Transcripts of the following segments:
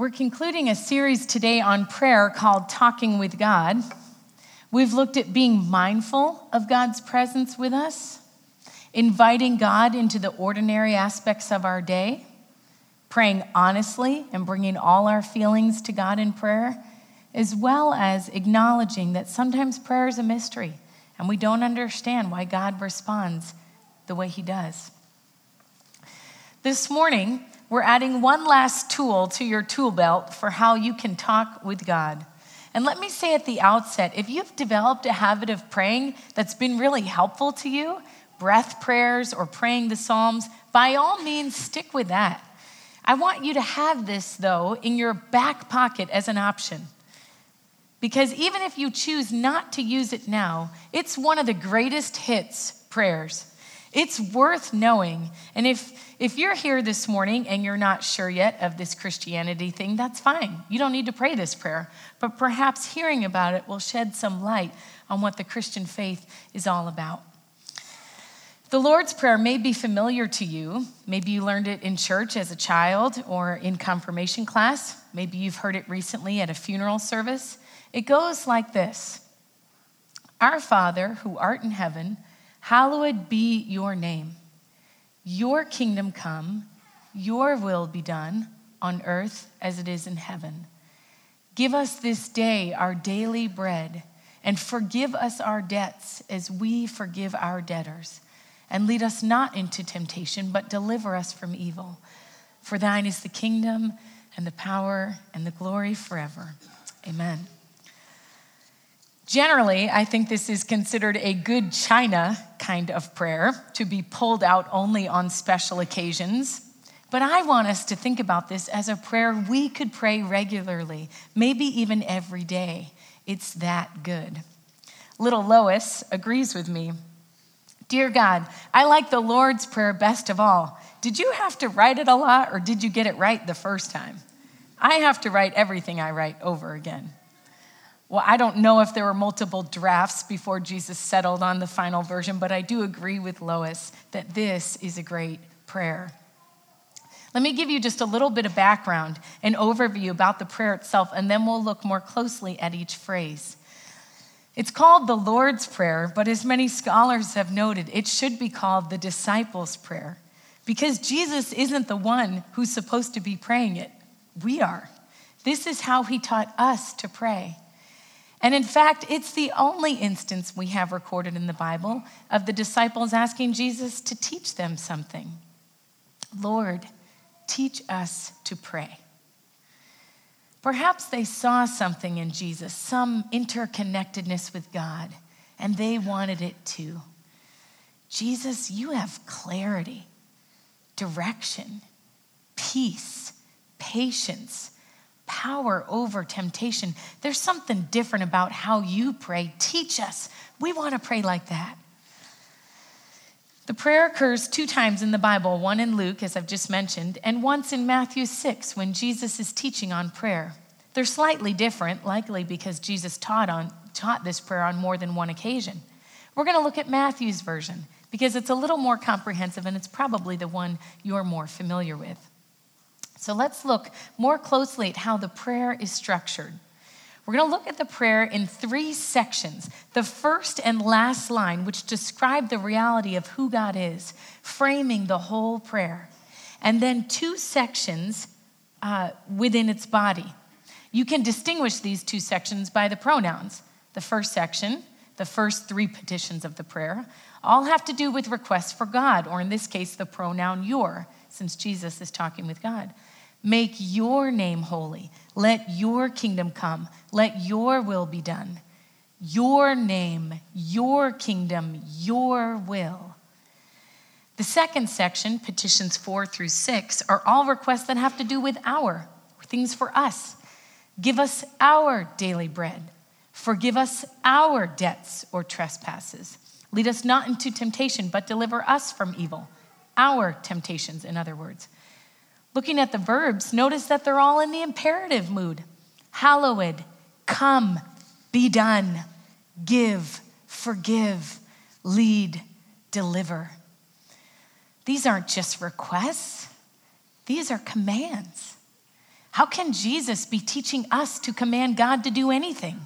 We're concluding a series today on prayer called Talking with God. We've looked at being mindful of God's presence with us, inviting God into the ordinary aspects of our day, praying honestly and bringing all our feelings to God in prayer, as well as acknowledging that sometimes prayer is a mystery and we don't understand why God responds the way He does. This morning, we're adding one last tool to your tool belt for how you can talk with God. And let me say at the outset if you've developed a habit of praying that's been really helpful to you, breath prayers or praying the Psalms, by all means, stick with that. I want you to have this, though, in your back pocket as an option. Because even if you choose not to use it now, it's one of the greatest hits prayers. It's worth knowing. And if, if you're here this morning and you're not sure yet of this Christianity thing, that's fine. You don't need to pray this prayer. But perhaps hearing about it will shed some light on what the Christian faith is all about. The Lord's Prayer may be familiar to you. Maybe you learned it in church as a child or in confirmation class. Maybe you've heard it recently at a funeral service. It goes like this Our Father, who art in heaven, Hallowed be your name. Your kingdom come, your will be done on earth as it is in heaven. Give us this day our daily bread, and forgive us our debts as we forgive our debtors. And lead us not into temptation, but deliver us from evil. For thine is the kingdom, and the power, and the glory forever. Amen. Generally, I think this is considered a good china kind of prayer to be pulled out only on special occasions. But I want us to think about this as a prayer we could pray regularly, maybe even every day. It's that good. Little Lois agrees with me. Dear God, I like the Lord's Prayer best of all. Did you have to write it a lot or did you get it right the first time? I have to write everything I write over again. Well, I don't know if there were multiple drafts before Jesus settled on the final version, but I do agree with Lois that this is a great prayer. Let me give you just a little bit of background, an overview about the prayer itself, and then we'll look more closely at each phrase. It's called the Lord's Prayer, but as many scholars have noted, it should be called the disciples' prayer because Jesus isn't the one who's supposed to be praying it. We are. This is how he taught us to pray. And in fact, it's the only instance we have recorded in the Bible of the disciples asking Jesus to teach them something. Lord, teach us to pray. Perhaps they saw something in Jesus, some interconnectedness with God, and they wanted it too. Jesus, you have clarity, direction, peace, patience, power over temptation. There's something different about how you pray. Teach us. We want to pray like that. The prayer occurs two times in the Bible one in Luke, as I've just mentioned, and once in Matthew 6 when Jesus is teaching on prayer. They're slightly different, likely because Jesus taught, on, taught this prayer on more than one occasion. We're going to look at Matthew's version because it's a little more comprehensive and it's probably the one you're more familiar with. So let's look more closely at how the prayer is structured. We're going to look at the prayer in three sections. The first and last line, which describe the reality of who God is, framing the whole prayer. And then two sections uh, within its body. You can distinguish these two sections by the pronouns. The first section, the first three petitions of the prayer, all have to do with requests for God, or in this case, the pronoun your, since Jesus is talking with God. Make your name holy. Let your kingdom come. Let your will be done. Your name, your kingdom, your will. The second section, petitions four through six, are all requests that have to do with our, things for us. Give us our daily bread. Forgive us our debts or trespasses. Lead us not into temptation, but deliver us from evil. Our temptations, in other words. Looking at the verbs, notice that they're all in the imperative mood hallowed, come, be done, give, forgive, lead, deliver. These aren't just requests, these are commands. How can Jesus be teaching us to command God to do anything?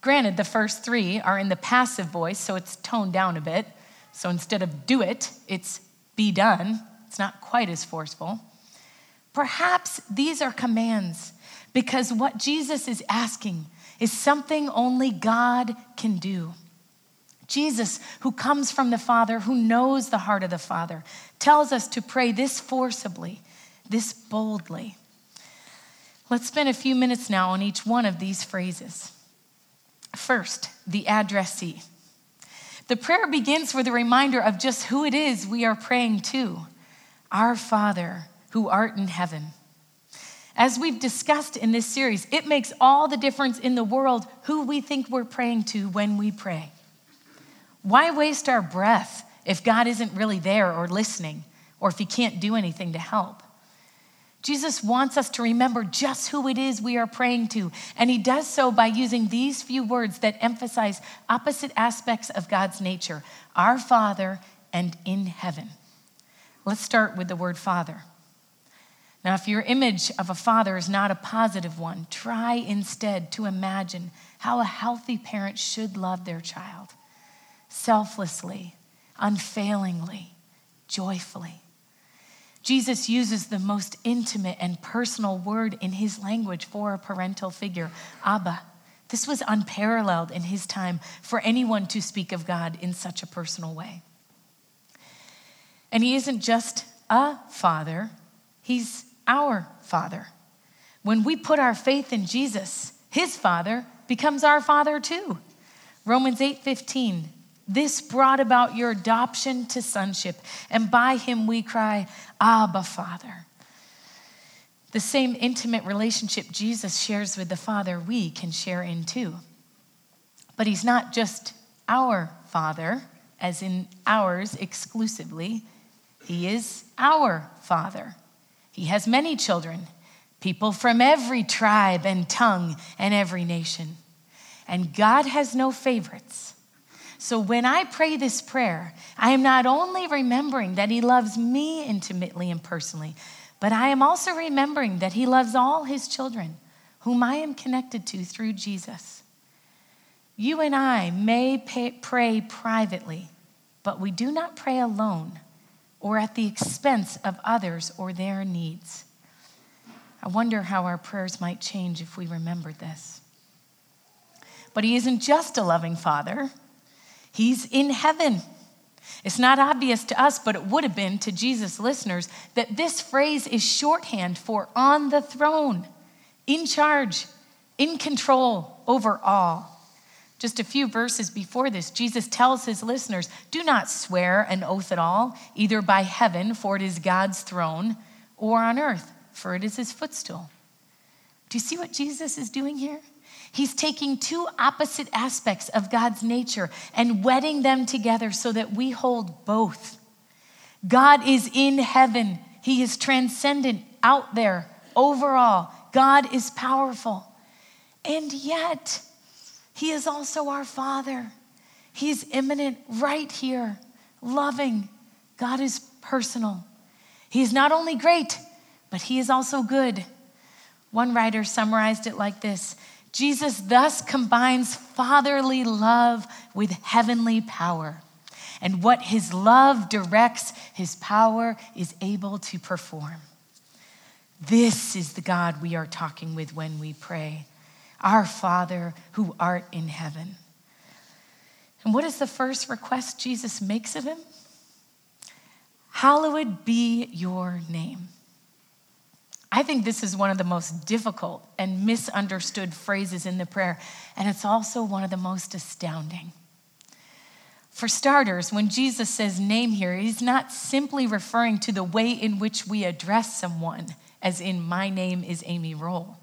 Granted, the first three are in the passive voice, so it's toned down a bit. So instead of do it, it's be done. It's not quite as forceful. Perhaps these are commands because what Jesus is asking is something only God can do. Jesus, who comes from the Father, who knows the heart of the Father, tells us to pray this forcibly, this boldly. Let's spend a few minutes now on each one of these phrases. First, the addressee. The prayer begins with a reminder of just who it is we are praying to Our Father, who art in heaven. As we've discussed in this series, it makes all the difference in the world who we think we're praying to when we pray. Why waste our breath if God isn't really there or listening, or if He can't do anything to help? Jesus wants us to remember just who it is we are praying to, and He does so by using these few words that emphasize opposite aspects of God's nature Our Father and in heaven. Let's start with the word Father. Now, if your image of a father is not a positive one, try instead to imagine how a healthy parent should love their child selflessly, unfailingly, joyfully. Jesus uses the most intimate and personal word in his language for a parental figure, Abba. This was unparalleled in his time for anyone to speak of God in such a personal way. And he isn't just a father, he's our father. When we put our faith in Jesus, his father becomes our father too. Romans 8:15 this brought about your adoption to sonship, and by him we cry, Abba, Father. The same intimate relationship Jesus shares with the Father, we can share in too. But he's not just our Father, as in ours exclusively, he is our Father. He has many children, people from every tribe and tongue and every nation. And God has no favorites. So when I pray this prayer, I am not only remembering that He loves me intimately and personally, but I am also remembering that He loves all His children, whom I am connected to through Jesus. You and I may pay, pray privately, but we do not pray alone or at the expense of others or their needs. I wonder how our prayers might change if we remembered this. But He isn't just a loving Father. He's in heaven. It's not obvious to us, but it would have been to Jesus' listeners that this phrase is shorthand for on the throne, in charge, in control over all. Just a few verses before this, Jesus tells his listeners, Do not swear an oath at all, either by heaven, for it is God's throne, or on earth, for it is his footstool. Do you see what Jesus is doing here? He's taking two opposite aspects of God's nature and wedding them together so that we hold both. God is in heaven, He is transcendent out there, overall. God is powerful. And yet, He is also our Father. He's immanent right here, loving. God is personal. He is not only great, but He is also good. One writer summarized it like this Jesus thus combines fatherly love with heavenly power. And what his love directs, his power is able to perform. This is the God we are talking with when we pray. Our Father who art in heaven. And what is the first request Jesus makes of him? Hallowed be your name. I think this is one of the most difficult and misunderstood phrases in the prayer, and it's also one of the most astounding. For starters, when Jesus says name here, he's not simply referring to the way in which we address someone, as in, my name is Amy Roll.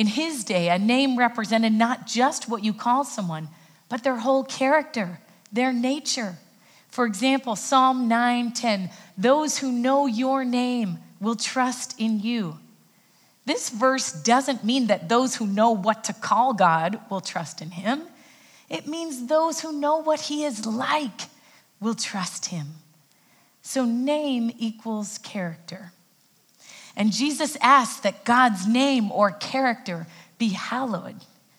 In his day, a name represented not just what you call someone, but their whole character, their nature. For example, Psalm 9:10, those who know your name will trust in you. This verse doesn't mean that those who know what to call God will trust in him. It means those who know what he is like will trust him. So, name equals character. And Jesus asks that God's name or character be hallowed,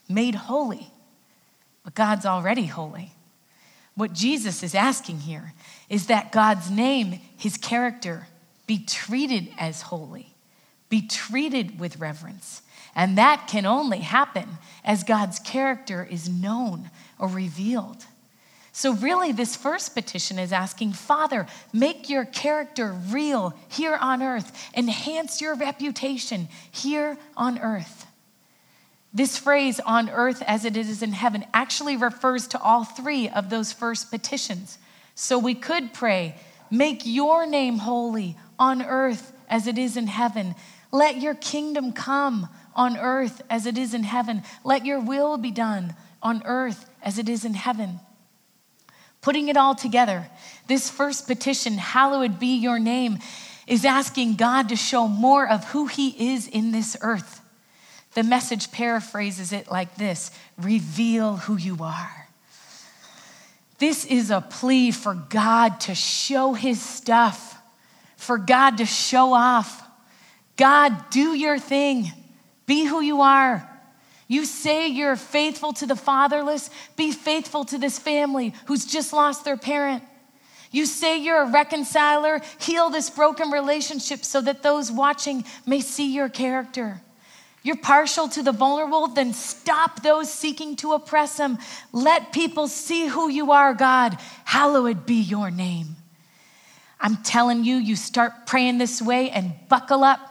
made holy. But God's already holy. What Jesus is asking here is that God's name, his character, be treated as holy, be treated with reverence. And that can only happen as God's character is known or revealed. So, really, this first petition is asking, Father, make your character real here on earth, enhance your reputation here on earth. This phrase, on earth as it is in heaven, actually refers to all three of those first petitions. So, we could pray, Make your name holy on earth as it is in heaven. Let your kingdom come on earth as it is in heaven. Let your will be done on earth as it is in heaven. Putting it all together, this first petition, Hallowed be your name, is asking God to show more of who he is in this earth. The message paraphrases it like this Reveal who you are. This is a plea for God to show his stuff, for God to show off. God, do your thing, be who you are. You say you're faithful to the fatherless, be faithful to this family who's just lost their parent. You say you're a reconciler, heal this broken relationship so that those watching may see your character. You're partial to the vulnerable, then stop those seeking to oppress them. Let people see who you are, God. Hallowed be your name. I'm telling you, you start praying this way and buckle up,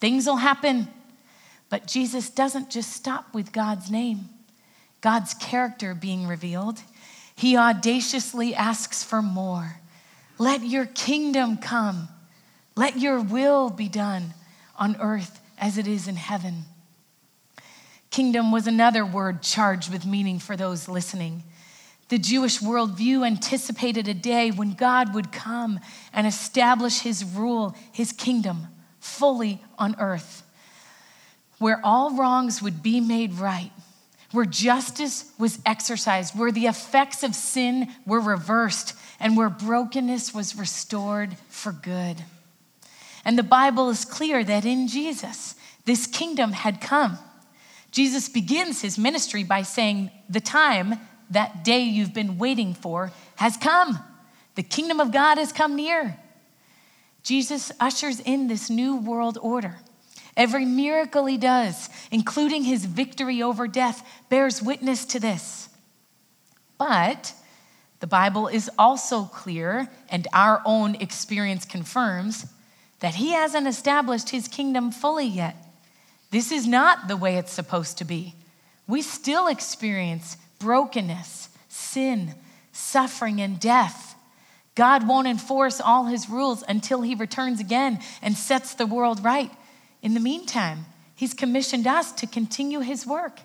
things will happen. But Jesus doesn't just stop with God's name, God's character being revealed. He audaciously asks for more. Let your kingdom come. Let your will be done on earth as it is in heaven. Kingdom was another word charged with meaning for those listening. The Jewish worldview anticipated a day when God would come and establish his rule, his kingdom, fully on earth where all wrongs would be made right, where justice was exercised, where the effects of sin were reversed, and where brokenness was restored for good. And the Bible is clear that in Jesus, this kingdom had come. Jesus begins his ministry by saying, The time, that day you've been waiting for, has come. The kingdom of God has come near. Jesus ushers in this new world order Every miracle he does, including his victory over death, bears witness to this. But the Bible is also clear, and our own experience confirms, that he hasn't established his kingdom fully yet. This is not the way it's supposed to be. We still experience brokenness, sin, suffering, and death. God won't enforce all his rules until he returns again and sets the world right. In the meantime, He's commissioned us to continue His work.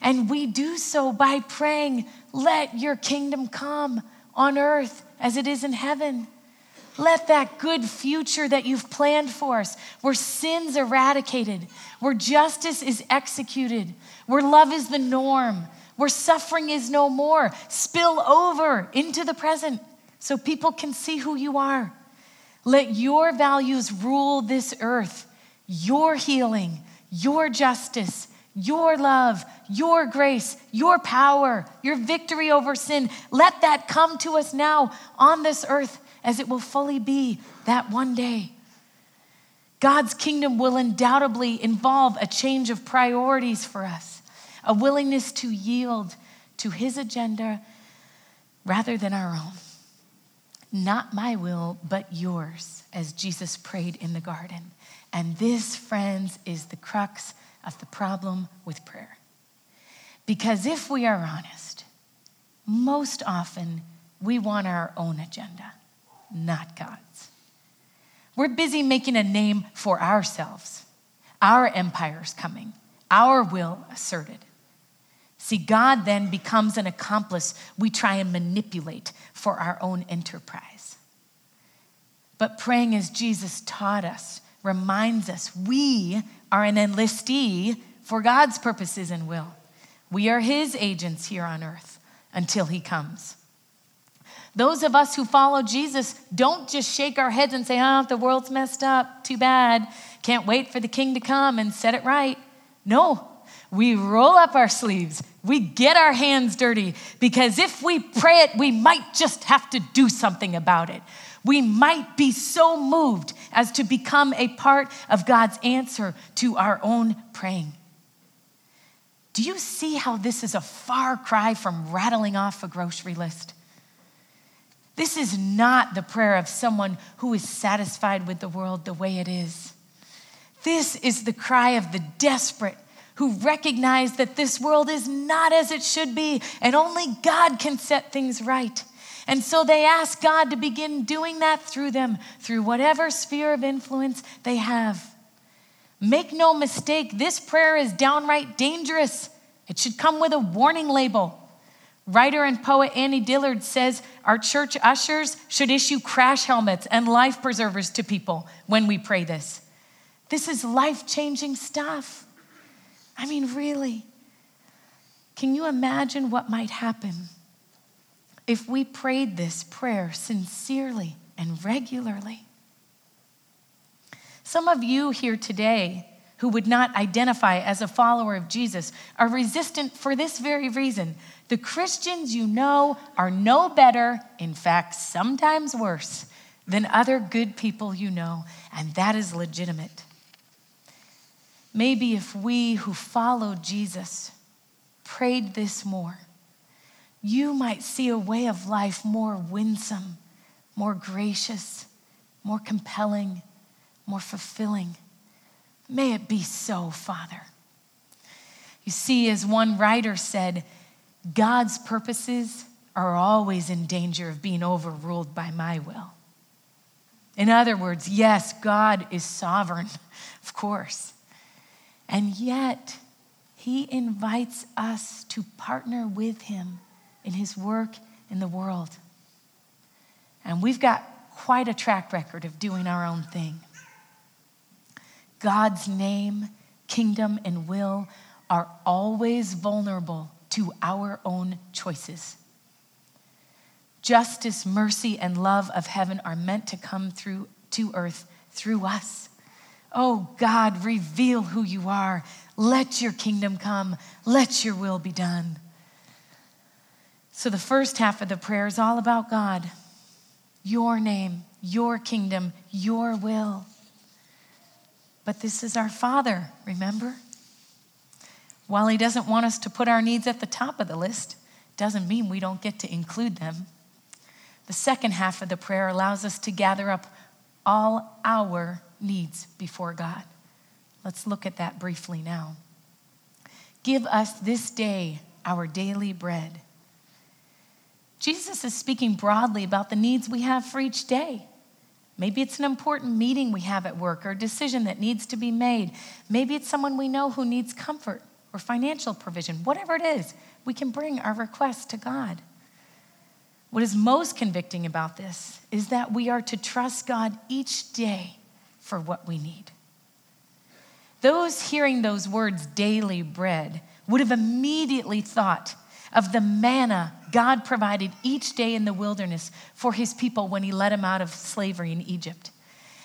And we do so by praying, Let your kingdom come on earth as it is in heaven. Let that good future that you've planned for us, where sin's eradicated, where justice is executed, where love is the norm, where suffering is no more, spill over into the present so people can see who you are. Let your values rule this earth your healing, your justice, your love, your grace, your power, your victory over sin. Let that come to us now on this earth as it will fully be that one day. God's kingdom will undoubtedly involve a change of priorities for us, a willingness to yield to his agenda rather than our own. Not my will, but yours, as Jesus prayed in the garden. And this, friends, is the crux of the problem with prayer. Because if we are honest, most often we want our own agenda, not God's. We're busy making a name for ourselves, our empire's coming, our will asserted. See, God then becomes an accomplice we try and manipulate for our own enterprise. But praying as Jesus taught us reminds us we are an enlistee for God's purposes and will. We are His agents here on earth until He comes. Those of us who follow Jesus don't just shake our heads and say, oh, the world's messed up, too bad. Can't wait for the king to come and set it right. No, we roll up our sleeves. We get our hands dirty because if we pray it, we might just have to do something about it. We might be so moved as to become a part of God's answer to our own praying. Do you see how this is a far cry from rattling off a grocery list? This is not the prayer of someone who is satisfied with the world the way it is. This is the cry of the desperate who recognize that this world is not as it should be and only God can set things right. And so they ask God to begin doing that through them, through whatever sphere of influence they have. Make no mistake, this prayer is downright dangerous. It should come with a warning label. Writer and poet Annie Dillard says our church ushers should issue crash helmets and life preservers to people when we pray this. This is life changing stuff. I mean, really. Can you imagine what might happen if we prayed this prayer sincerely and regularly? Some of you here today who would not identify as a follower of Jesus are resistant for this very reason. The Christians you know are no better, in fact, sometimes worse, than other good people you know, and that is legitimate. Maybe if we who follow Jesus prayed this more, you might see a way of life more winsome, more gracious, more compelling, more fulfilling. May it be so, Father. You see, as one writer said, God's purposes are always in danger of being overruled by my will. In other words, yes, God is sovereign, of course. And yet, He invites us to partner with Him in His work in the world. And we've got quite a track record of doing our own thing. God's name, kingdom, and will are always vulnerable to our own choices. Justice, mercy, and love of heaven are meant to come through to earth through us. Oh God, reveal who you are. Let your kingdom come. Let your will be done. So, the first half of the prayer is all about God, your name, your kingdom, your will. But this is our Father, remember? While He doesn't want us to put our needs at the top of the list, doesn't mean we don't get to include them. The second half of the prayer allows us to gather up all our needs before God. Let's look at that briefly now. Give us this day our daily bread. Jesus is speaking broadly about the needs we have for each day. Maybe it's an important meeting we have at work or a decision that needs to be made. Maybe it's someone we know who needs comfort or financial provision. Whatever it is, we can bring our requests to God. What is most convicting about this is that we are to trust God each day for what we need. Those hearing those words, daily bread, would have immediately thought of the manna God provided each day in the wilderness for his people when he led them out of slavery in Egypt.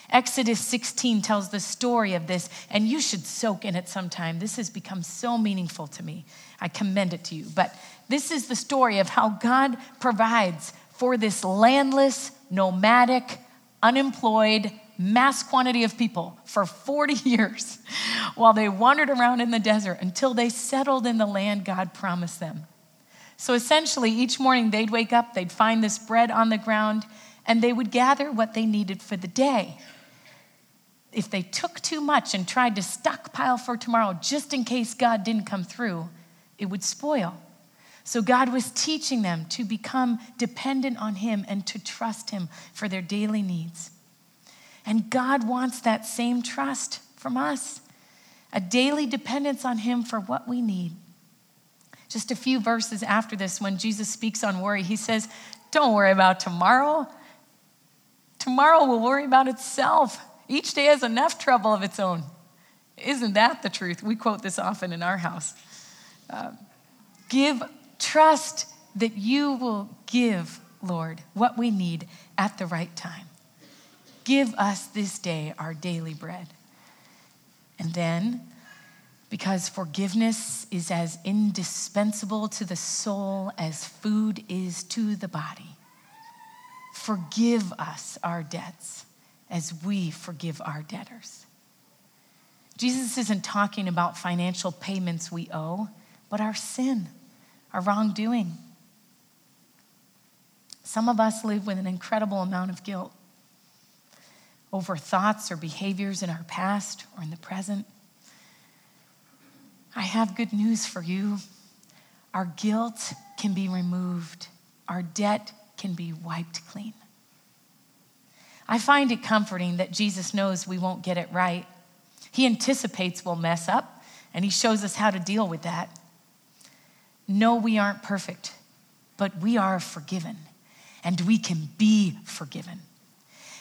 Exodus 16 tells the story of this, and you should soak in it sometime. This has become so meaningful to me. I commend it to you. But this is the story of how God provides for this landless, nomadic, unemployed, mass quantity of people for 40 years while they wandered around in the desert until they settled in the land God promised them. So essentially, each morning they'd wake up, they'd find this bread on the ground, and they would gather what they needed for the day. If they took too much and tried to stockpile for tomorrow just in case God didn't come through, it would spoil. So God was teaching them to become dependent on Him and to trust Him for their daily needs. And God wants that same trust from us a daily dependence on Him for what we need. Just a few verses after this, when Jesus speaks on worry, he says, Don't worry about tomorrow. Tomorrow will worry about itself. Each day has enough trouble of its own. Isn't that the truth? We quote this often in our house. Uh, give trust that you will give, Lord, what we need at the right time. Give us this day our daily bread. And then, because forgiveness is as indispensable to the soul as food is to the body, forgive us our debts as we forgive our debtors. Jesus isn't talking about financial payments we owe, but our sin, our wrongdoing. Some of us live with an incredible amount of guilt over thoughts or behaviors in our past or in the present. I have good news for you. Our guilt can be removed, our debt can be wiped clean. I find it comforting that Jesus knows we won't get it right. He anticipates we'll mess up, and He shows us how to deal with that. No, we aren't perfect, but we are forgiven, and we can be forgiven.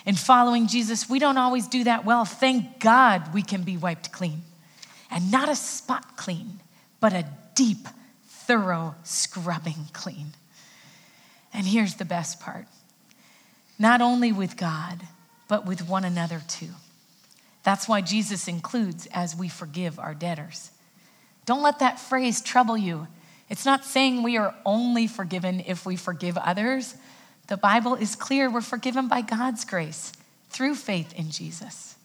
In following Jesus, we don't always do that well. Thank God we can be wiped clean. And not a spot clean, but a deep, thorough scrubbing clean. And here's the best part not only with God, but with one another too. That's why Jesus includes as we forgive our debtors. Don't let that phrase trouble you. It's not saying we are only forgiven if we forgive others, the Bible is clear we're forgiven by God's grace through faith in Jesus.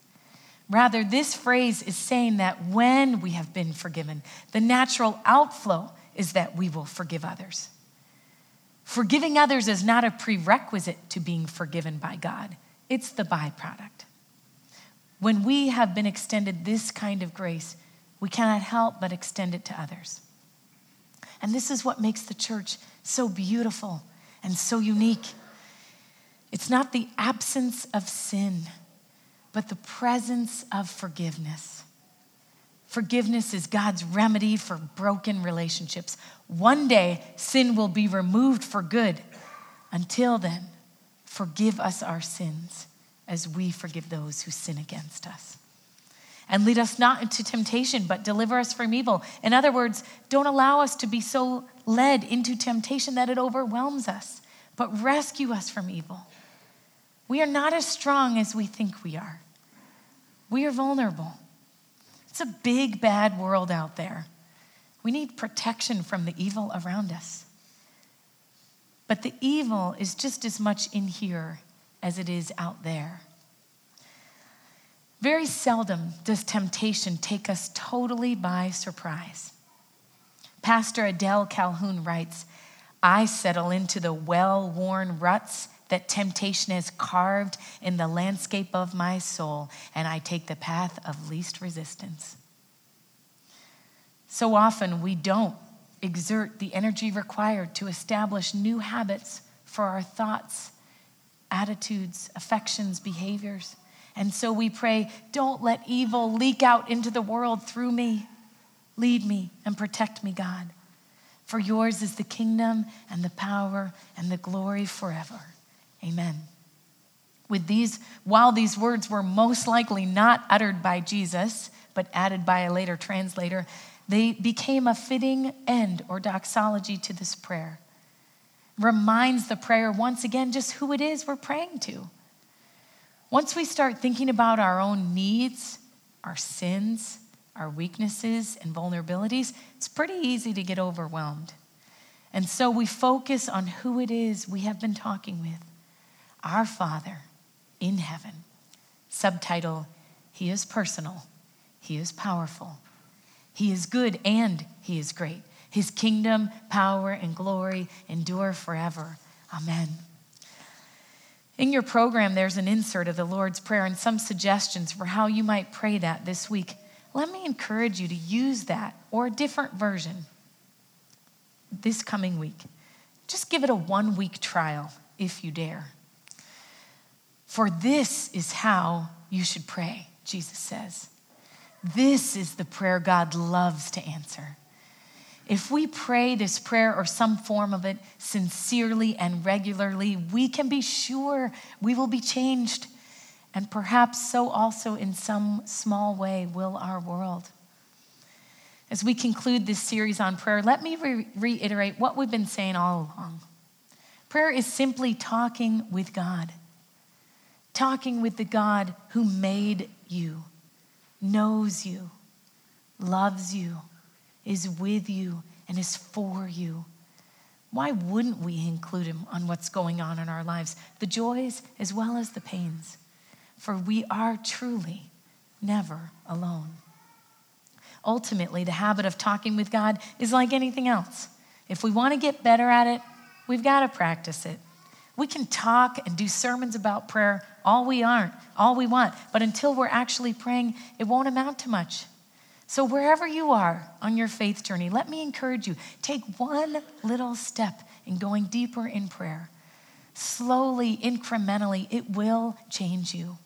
Rather, this phrase is saying that when we have been forgiven, the natural outflow is that we will forgive others. Forgiving others is not a prerequisite to being forgiven by God, it's the byproduct. When we have been extended this kind of grace, we cannot help but extend it to others. And this is what makes the church so beautiful and so unique. It's not the absence of sin, but the presence of forgiveness. Forgiveness is God's remedy for broken relationships. One day, sin will be removed for good. Until then, forgive us our sins as we forgive those who sin against us. And lead us not into temptation, but deliver us from evil. In other words, don't allow us to be so led into temptation that it overwhelms us but rescue us from evil. We are not as strong as we think we are. We are vulnerable. It's a big, bad world out there. We need protection from the evil around us. But the evil is just as much in here as it is out there. Very seldom does temptation take us totally by surprise. Pastor Adele Calhoun writes I settle into the well worn ruts that temptation is carved in the landscape of my soul, and I take the path of least resistance. So often we don't exert the energy required to establish new habits for our thoughts, attitudes, affections, behaviors. And so we pray, don't let evil leak out into the world through me. Lead me and protect me, God. For yours is the kingdom and the power and the glory forever. Amen. With these, while these words were most likely not uttered by Jesus, but added by a later translator, they became a fitting end or doxology to this prayer. Reminds the prayer once again just who it is we're praying to. Once we start thinking about our own needs, our sins, our weaknesses and vulnerabilities, it's pretty easy to get overwhelmed. And so we focus on who it is we have been talking with our Father in heaven. Subtitle He is personal, He is powerful, He is good, and He is great. His kingdom, power, and glory endure forever. Amen. In your program, there's an insert of the Lord's Prayer and some suggestions for how you might pray that this week let me encourage you to use that or a different version this coming week. Just give it a one week trial if you dare. For this is how you should pray, Jesus says. This is the prayer God loves to answer. If we pray this prayer or some form of it sincerely and regularly, we can be sure we will be changed and perhaps so also in some small way will our world. As we conclude this series on prayer, let me re- reiterate what we've been saying all along. Prayer is simply talking with God, talking with the God who made you, knows you, loves you, is with you, and is for you. Why wouldn't we include him on what's going on in our lives, the joys as well as the pains? For we are truly never alone. Ultimately, the habit of talking with God is like anything else. If we want to get better at it, we've got to practice it. We can talk and do sermons about prayer all we aren't, all we want, but until we're actually praying, it won't amount to much. So, wherever you are on your faith journey, let me encourage you take one little step in going deeper in prayer. Slowly, incrementally, it will change you.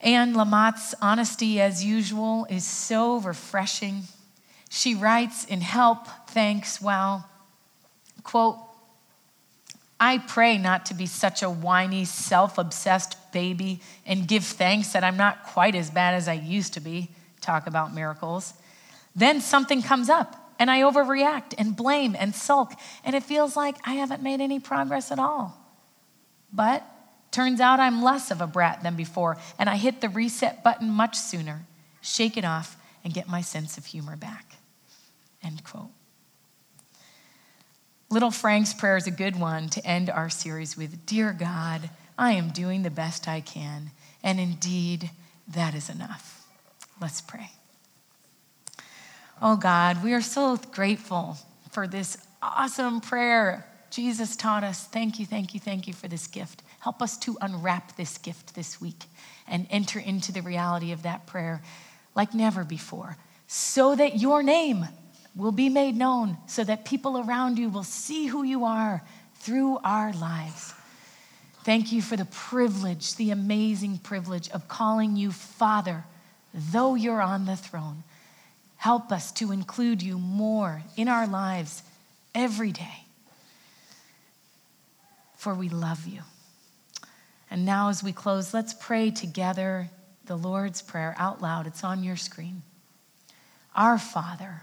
Anne Lamott's honesty, as usual, is so refreshing. She writes in Help, Thanks, Wow, quote, I pray not to be such a whiny, self obsessed baby and give thanks that I'm not quite as bad as I used to be. Talk about miracles. Then something comes up and I overreact and blame and sulk, and it feels like I haven't made any progress at all. But turns out I'm less of a brat than before, and I hit the reset button much sooner, shake it off, and get my sense of humor back. End quote. Little Frank's prayer is a good one to end our series with Dear God, I am doing the best I can, and indeed, that is enough. Let's pray. Oh God, we are so grateful for this awesome prayer Jesus taught us. Thank you, thank you, thank you for this gift. Help us to unwrap this gift this week and enter into the reality of that prayer like never before, so that your name will be made known so that people around you will see who you are through our lives. Thank you for the privilege, the amazing privilege of calling you Father, though you're on the throne. Help us to include you more in our lives every day, for we love you. And now, as we close, let's pray together the Lord's Prayer out loud. It's on your screen. Our Father,